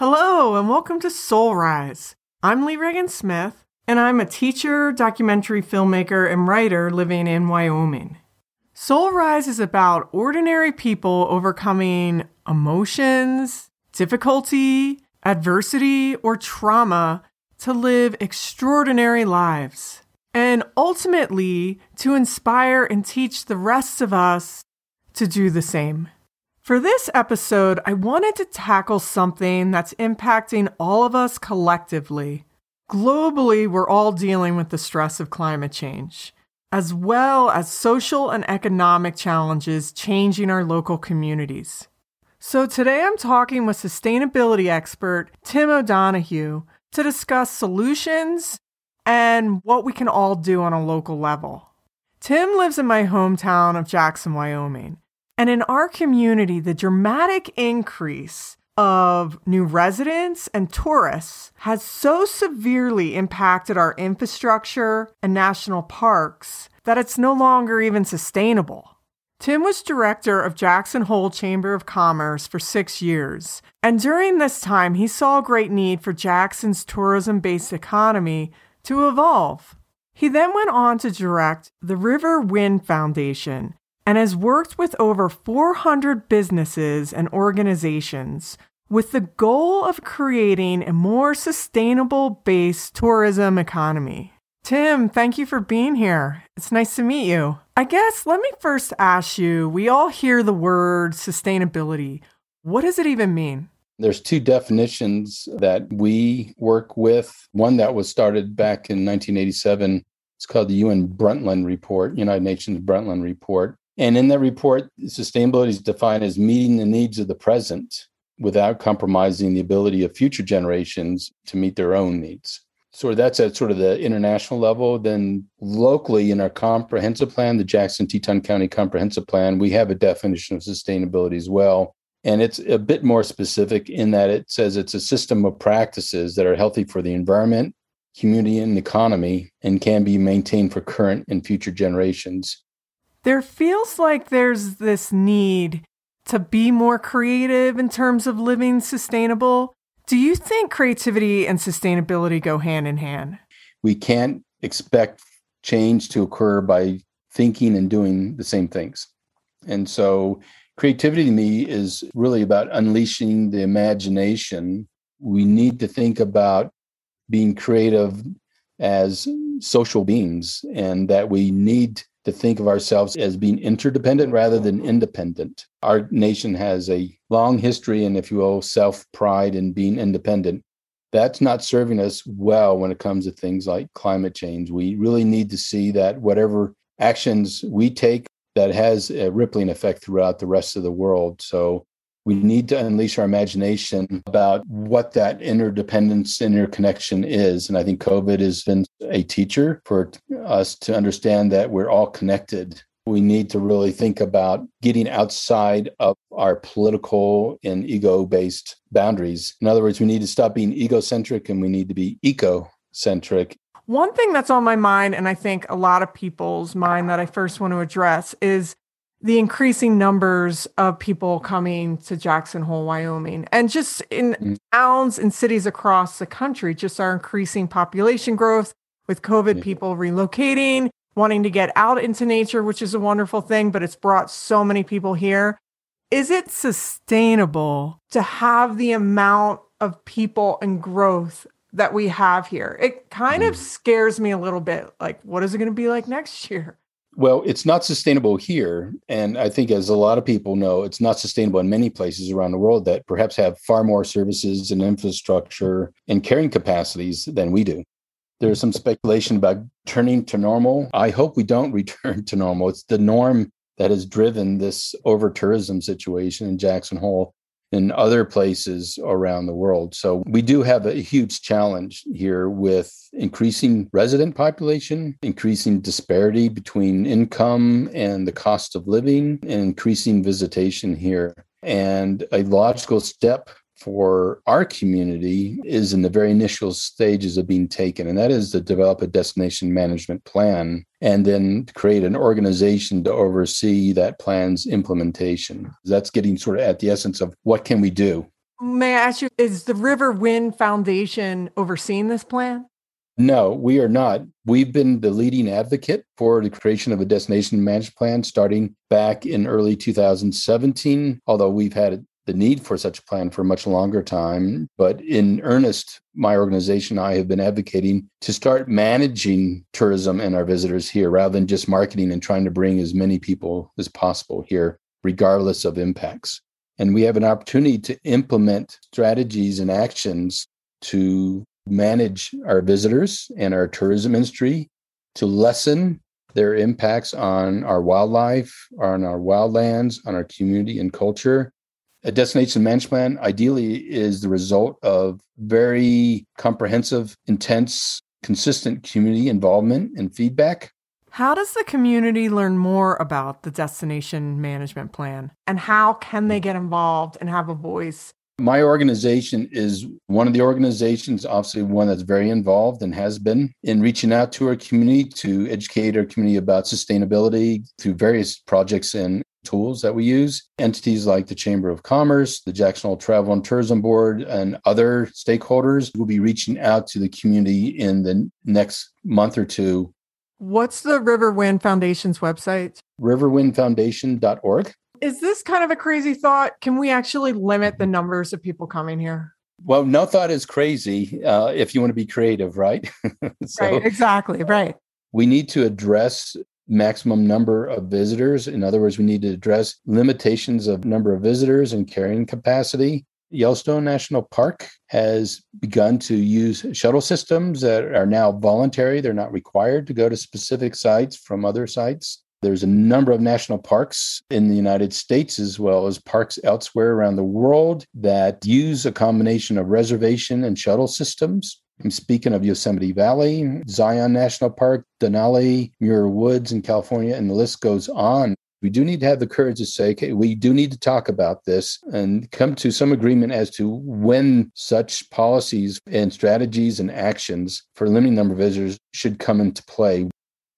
Hello, and welcome to Soul Rise. I'm Lee Reagan Smith, and I'm a teacher, documentary filmmaker, and writer living in Wyoming. Soul Rise is about ordinary people overcoming emotions, difficulty, adversity, or trauma to live extraordinary lives, and ultimately to inspire and teach the rest of us to do the same. For this episode, I wanted to tackle something that's impacting all of us collectively. Globally, we're all dealing with the stress of climate change, as well as social and economic challenges changing our local communities. So, today I'm talking with sustainability expert Tim O'Donoghue to discuss solutions and what we can all do on a local level. Tim lives in my hometown of Jackson, Wyoming, and in our community, the dramatic increase of new residents and tourists has so severely impacted our infrastructure and national parks that it's no longer even sustainable. Tim was director of Jackson Hole Chamber of Commerce for six years, and during this time, he saw a great need for Jackson's tourism based economy to evolve. He then went on to direct the Riverwind Foundation, and has worked with over 400 businesses and organizations with the goal of creating a more sustainable based tourism economy. Tim, thank you for being here. It's nice to meet you. I guess let me first ask you we all hear the word sustainability. What does it even mean? There's two definitions that we work with. One that was started back in 1987. It's called the UN Brundtland Report, United Nations Brundtland Report. And in that report, sustainability is defined as meeting the needs of the present without compromising the ability of future generations to meet their own needs. So that's at sort of the international level. Then locally in our comprehensive plan, the Jackson Teton County Comprehensive Plan, we have a definition of sustainability as well. And it's a bit more specific in that it says it's a system of practices that are healthy for the environment, community, and economy and can be maintained for current and future generations. There feels like there's this need to be more creative in terms of living sustainable. Do you think creativity and sustainability go hand in hand? We can't expect change to occur by thinking and doing the same things. And so, creativity to me is really about unleashing the imagination. We need to think about being creative as social beings and that we need to think of ourselves as being interdependent rather than independent. Our nation has a long history and, if you will, self pride in being independent. That's not serving us well when it comes to things like climate change. We really need to see that whatever actions we take that has a rippling effect throughout the rest of the world. So we need to unleash our imagination about what that interdependence, interconnection is. And I think COVID has been a teacher for us to understand that we're all connected. We need to really think about getting outside of our political and ego based boundaries. In other words, we need to stop being egocentric and we need to be eco-centric. One thing that's on my mind, and I think a lot of people's mind that I first want to address, is the increasing numbers of people coming to Jackson Hole, Wyoming, and just in mm. towns and cities across the country, just our increasing population growth with COVID, mm. people relocating, wanting to get out into nature, which is a wonderful thing, but it's brought so many people here. Is it sustainable to have the amount of people and growth that we have here? It kind mm. of scares me a little bit. Like, what is it going to be like next year? Well, it's not sustainable here. And I think, as a lot of people know, it's not sustainable in many places around the world that perhaps have far more services and infrastructure and carrying capacities than we do. There's some speculation about turning to normal. I hope we don't return to normal. It's the norm that has driven this over tourism situation in Jackson Hole in other places around the world. So we do have a huge challenge here with increasing resident population, increasing disparity between income and the cost of living, and increasing visitation here. And a logical step for our community is in the very initial stages of being taken, and that is to develop a destination management plan and then create an organization to oversee that plan's implementation. That's getting sort of at the essence of what can we do? May I ask you, is the Riverwind Foundation overseeing this plan? No, we are not. We've been the leading advocate for the creation of a destination management plan starting back in early 2017, although we've had the need for such a plan for a much longer time. But in earnest, my organization, I have been advocating to start managing tourism and our visitors here rather than just marketing and trying to bring as many people as possible here, regardless of impacts. And we have an opportunity to implement strategies and actions to manage our visitors and our tourism industry to lessen their impacts on our wildlife, on our wildlands, on our community and culture. A destination management plan ideally is the result of very comprehensive, intense, consistent community involvement and feedback. How does the community learn more about the destination management plan? And how can they get involved and have a voice my organization is one of the organizations, obviously one that's very involved and has been in reaching out to our community to educate our community about sustainability through various projects and tools that we use. Entities like the Chamber of Commerce, the Jackson Hole Travel and Tourism Board, and other stakeholders will be reaching out to the community in the next month or two. What's the Riverwind Foundation's website? riverwindfoundation.org is this kind of a crazy thought? Can we actually limit the numbers of people coming here? Well, no thought is crazy uh, if you want to be creative, right? so right, exactly, right. We need to address maximum number of visitors. In other words, we need to address limitations of number of visitors and carrying capacity. Yellowstone National Park has begun to use shuttle systems that are now voluntary. They're not required to go to specific sites from other sites. There's a number of national parks in the United States as well as parks elsewhere around the world that use a combination of reservation and shuttle systems. I'm speaking of Yosemite Valley, Zion National Park, Denali, Muir Woods in California, and the list goes on. We do need to have the courage to say, okay, we do need to talk about this and come to some agreement as to when such policies and strategies and actions for limiting number of visitors should come into play.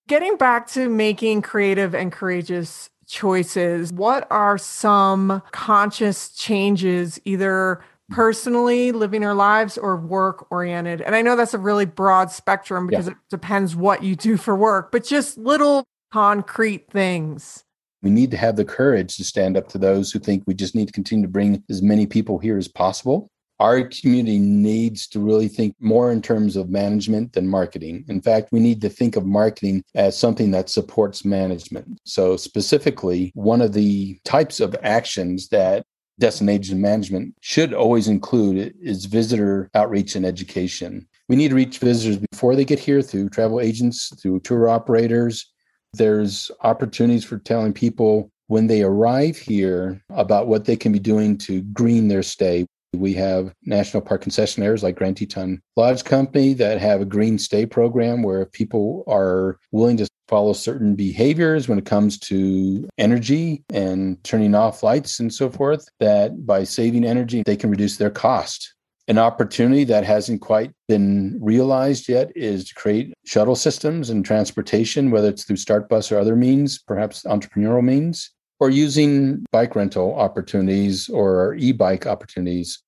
Getting back to making creative and courageous choices, what are some conscious changes, either personally living our lives or work oriented? And I know that's a really broad spectrum because yeah. it depends what you do for work, but just little concrete things. We need to have the courage to stand up to those who think we just need to continue to bring as many people here as possible our community needs to really think more in terms of management than marketing. In fact, we need to think of marketing as something that supports management. So, specifically, one of the types of actions that destination management should always include is visitor outreach and education. We need to reach visitors before they get here through travel agents, through tour operators. There's opportunities for telling people when they arrive here about what they can be doing to green their stay. We have national park concessionaires like Grand Teton Lodge Company that have a green stay program where people are willing to follow certain behaviors when it comes to energy and turning off lights and so forth, that by saving energy, they can reduce their cost. An opportunity that hasn't quite been realized yet is to create shuttle systems and transportation, whether it's through StartBus or other means, perhaps entrepreneurial means, or using bike rental opportunities or e-bike opportunities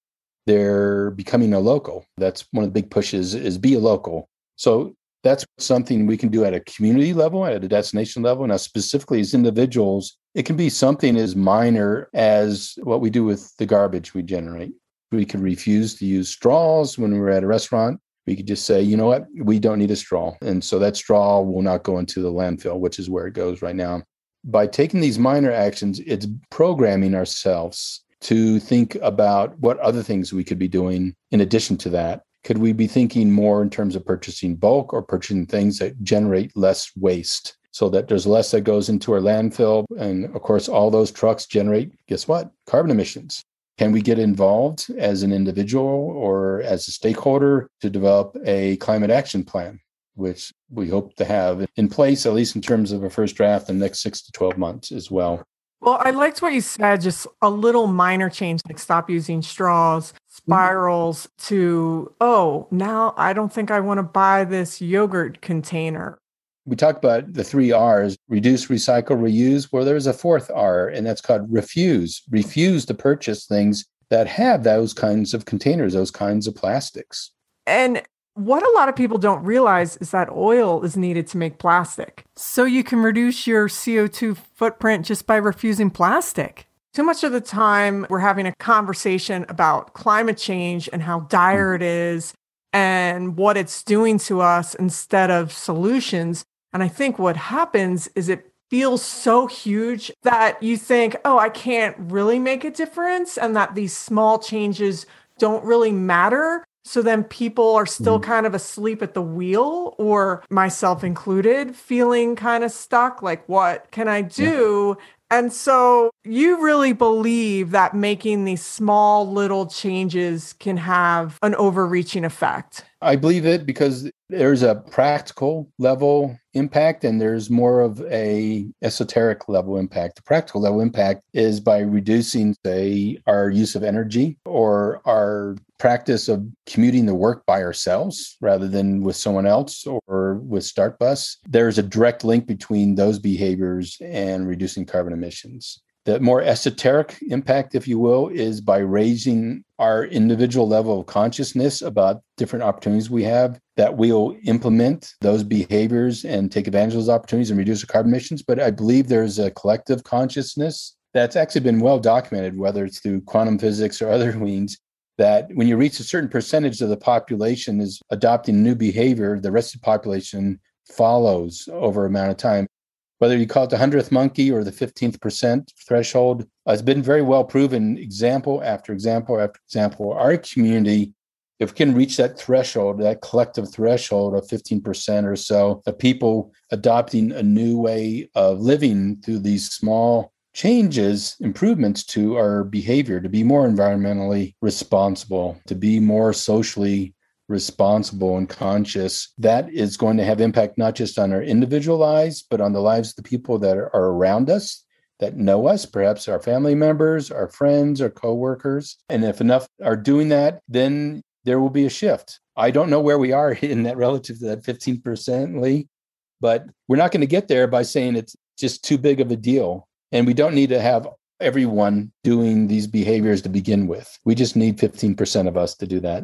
they're becoming a local. That's one of the big pushes is be a local. So that's something we can do at a community level at a destination level. Now specifically as individuals it can be something as minor as what we do with the garbage we generate. We could refuse to use straws when we're at a restaurant. We could just say you know what? We don't need a straw. And so that straw will not go into the landfill which is where it goes right now by taking these minor actions, it's programming ourselves to think about what other things we could be doing in addition to that. Could we be thinking more in terms of purchasing bulk or purchasing things that generate less waste so that there's less that goes into our landfill? And of course, all those trucks generate, guess what? Carbon emissions. Can we get involved as an individual or as a stakeholder to develop a climate action plan? Which we hope to have in place, at least in terms of a first draft, in the next six to 12 months as well. Well, I liked what you said, just a little minor change, like stop using straws, mm-hmm. spirals to, oh, now I don't think I want to buy this yogurt container. We talked about the three R's reduce, recycle, reuse. Well, there's a fourth R, and that's called refuse. Refuse to purchase things that have those kinds of containers, those kinds of plastics. And what a lot of people don't realize is that oil is needed to make plastic. So you can reduce your CO2 footprint just by refusing plastic. Too much of the time, we're having a conversation about climate change and how dire it is and what it's doing to us instead of solutions. And I think what happens is it feels so huge that you think, oh, I can't really make a difference, and that these small changes don't really matter. So then people are still mm-hmm. kind of asleep at the wheel, or myself included, feeling kind of stuck. Like, what can I do? Yeah. And so you really believe that making these small little changes can have an overreaching effect. I believe it because there's a practical level impact and there's more of a esoteric level impact. The practical level impact is by reducing say our use of energy or our practice of commuting the work by ourselves rather than with someone else or with Startbus. There's a direct link between those behaviors and reducing carbon emissions. The more esoteric impact, if you will, is by raising our individual level of consciousness about different opportunities we have that we'll implement those behaviors and take advantage of those opportunities and reduce the carbon emissions. But I believe there's a collective consciousness that's actually been well documented, whether it's through quantum physics or other means, that when you reach a certain percentage of the population is adopting new behavior, the rest of the population follows over amount of time whether you call it the 100th monkey or the 15th percent threshold, it's been very well proven, example after example after example. Our community, if we can reach that threshold, that collective threshold of 15% or so of people adopting a new way of living through these small changes, improvements to our behavior, to be more environmentally responsible, to be more socially responsible and conscious, that is going to have impact not just on our individual lives, but on the lives of the people that are, around us, that know us, perhaps our family members, our friends, our coworkers. And if enough are doing that, then there will be a shift. I don't know where we are in that relative to that 15%, Lee, but we're not going to get there by saying it's just too big of a deal. And we don't need to have everyone doing these behaviors to begin with. We just need 15% of us to do that.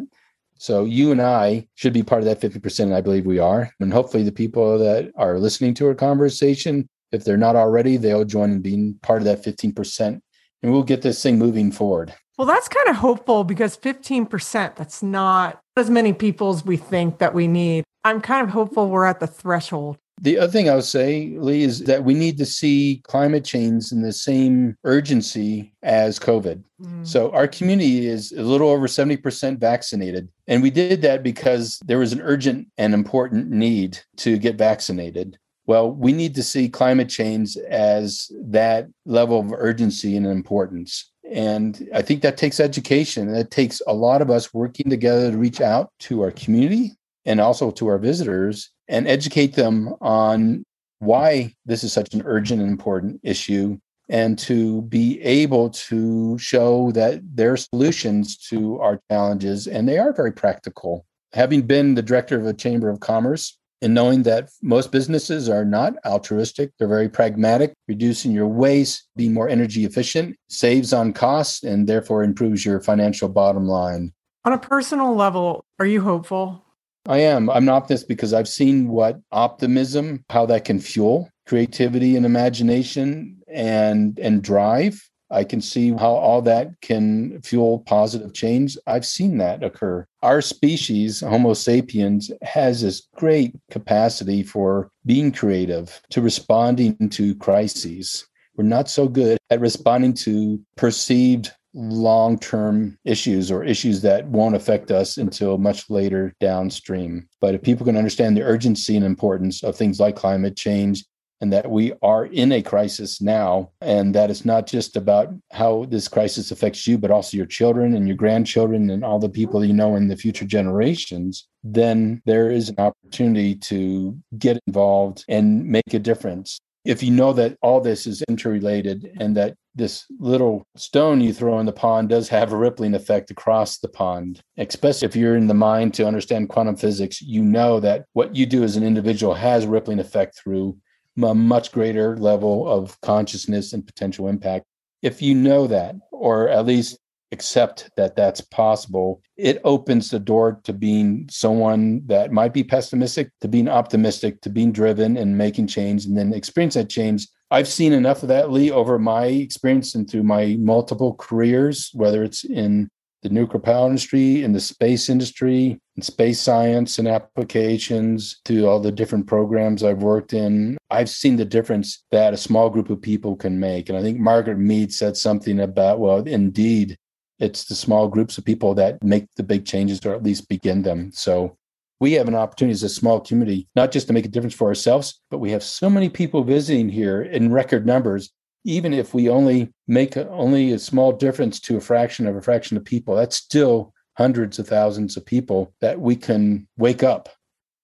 So you and I should be part of that 50%. And I believe we are. And hopefully the people that are listening to our conversation, if they're not already, they'll join in being part of that 15%. And we'll get this thing moving forward. Well, that's kind of hopeful because 15%, that's not as many people as we think that we need. I'm kind of hopeful we're at the threshold. The other thing I would say, Lee, is that we need to see climate change in the same urgency as COVID. Mm. So our community is a little over 70% vaccinated. And we did that because there was an urgent and important need to get vaccinated. Well, we need to see climate change as that level of urgency and importance. And I think that takes education. That takes a lot of us working together to reach out to our community and also to our visitors and educate them on why this is such an urgent and important issue and to be able to show that there are solutions to our challenges and they are very practical. Having been the director of a chamber of commerce and knowing that most businesses are not altruistic they're very pragmatic reducing your waste being more energy efficient saves on costs and therefore improves your financial bottom line. On a personal level are you hopeful I am. I'm an optimist because I've seen what optimism, how that can fuel creativity and imagination and and drive. I can see how all that can fuel positive change. I've seen that occur. Our species, Homo sapiens, has this great capacity for being creative, to responding to crises. We're not so good at responding to perceived long term issues or issues that won't affect us until much later downstream. But if people can understand the urgency and importance of things like climate change, and that we are in a crisis now, and that it's not just about how this crisis affects you, but also your children and your grandchildren and all the people you know in the future generations, then there is an opportunity to get involved and make a difference if you know that all this is interrelated and that this little stone you throw in the pond does have a rippling effect across the pond, especially if you're in the mind to understand quantum physics, you know that what you do as an individual has rippling effect through a much greater level of consciousness and potential impact. If you know that, or at least accept that that's possible, it opens the door to being someone that might be pessimistic, to being optimistic, to being driven and making change and then experience that change. I've seen enough of that, Lee, over my experience and through my multiple careers, whether it's in the nuclear power industry, in the space industry, in space science and applications, to all the different programs I've worked in. I've seen the difference that a small group of people can make. And I think Margaret Mead said something about, well, indeed, it's the small groups of people that make the big changes or at least begin them. So we have an opportunity as a small community, not just to make a difference for ourselves, but we have so many people visiting here in record numbers. Even if we only make a, only a small difference to a fraction of a fraction of people, that's still hundreds of thousands of people that we can wake up.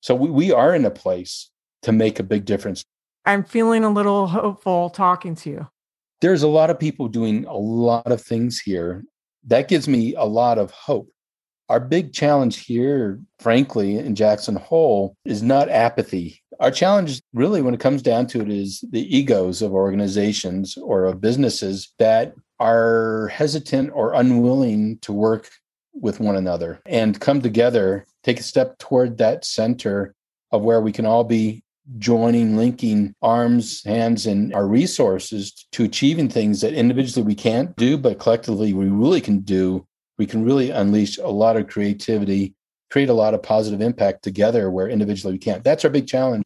So we, we are in a place to make a big difference. I'm feeling a little hopeful talking to you. There's a lot of people doing a lot of things here that gives me a lot of hope. Our big challenge here, frankly, in Jackson Hole is not apathy. Our challenge, really, when it comes down to it, is the egos of organizations or of businesses that are hesitant or unwilling to work with one another and come together, take a step toward that center of where we can all be joining, linking arms, hands, and our resources to achieving things that individually we can't do, but collectively we really can do. We can really unleash a lot of creativity, create a lot of positive impact together where individually we can't. That's our big challenge.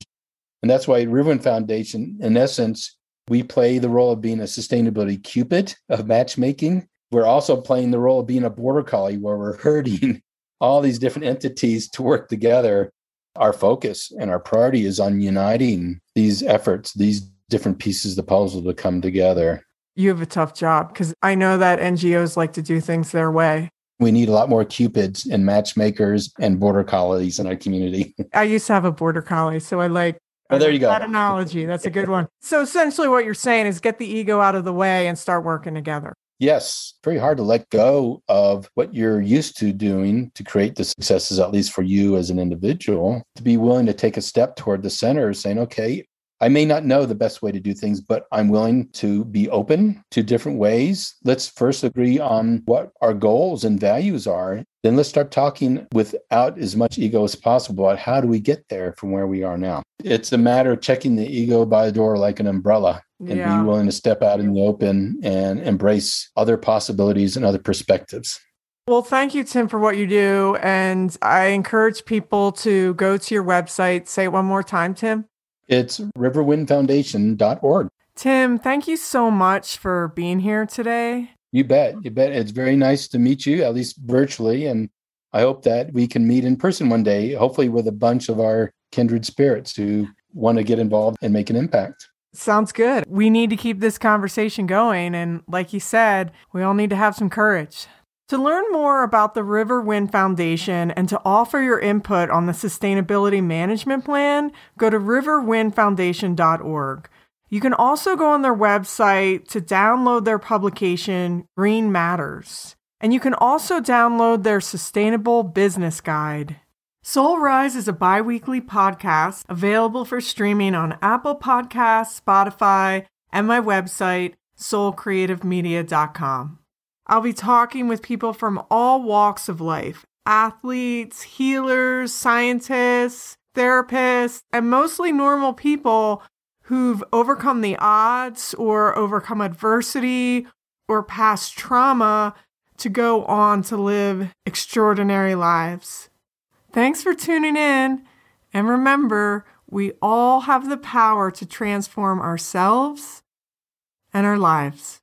And that's why Riverwind Foundation, in essence, we play the role of being a sustainability cupid of matchmaking. We're also playing the role of being a border collie where we're herding all these different entities to work together our focus and our priority is on uniting these efforts, these different pieces of the puzzle to come together. You have a tough job because I know that NGOs like to do things their way. We need a lot more cupids and matchmakers and border collies in our community. I used to have a border collie, so I like Oh, there you go. That analogy. That's a good one. So essentially, what you're saying is get the ego out of the way and start working together yes, very hard to let go of what you're used to doing to create the successes, at least for you as an individual, to be willing to take a step toward the center, saying, okay, I may not know the best way to do things, but I'm willing to be open to different ways. Let's first agree on what our goals and values are. Then let's start talking without as much ego as possible about how do we get there from where we are now. It's a matter of checking the ego by the door like an umbrella and yeah. be willing to step out in the open and embrace other possibilities and other perspectives. Well, thank you, Tim, for what you do. And I encourage people to go to your website. Say it one more time, Tim. It's riverwindfoundation.org. Tim, thank you so much for being here today. You bet. You bet. It's very nice to meet you, at least virtually. And I hope that we can meet in person one day, hopefully with a bunch of our kindred spirits who want to get involved and make an impact. Sounds good. We need to keep this conversation going. And like you said, we all need to have some courage. To learn more about the Riverwind Foundation and to offer your input on the Sustainability Management Plan, go to riverwindfoundation.org. You can also go on their website to download their publication, Green Matters. And you can also download their Sustainable Business Guide. Soul Rise is a bi weekly podcast available for streaming on Apple Podcasts, Spotify, and my website, soulcreativemedia.com. I'll be talking with people from all walks of life athletes, healers, scientists, therapists, and mostly normal people who've overcome the odds or overcome adversity or past trauma to go on to live extraordinary lives. Thanks for tuning in. And remember, we all have the power to transform ourselves and our lives.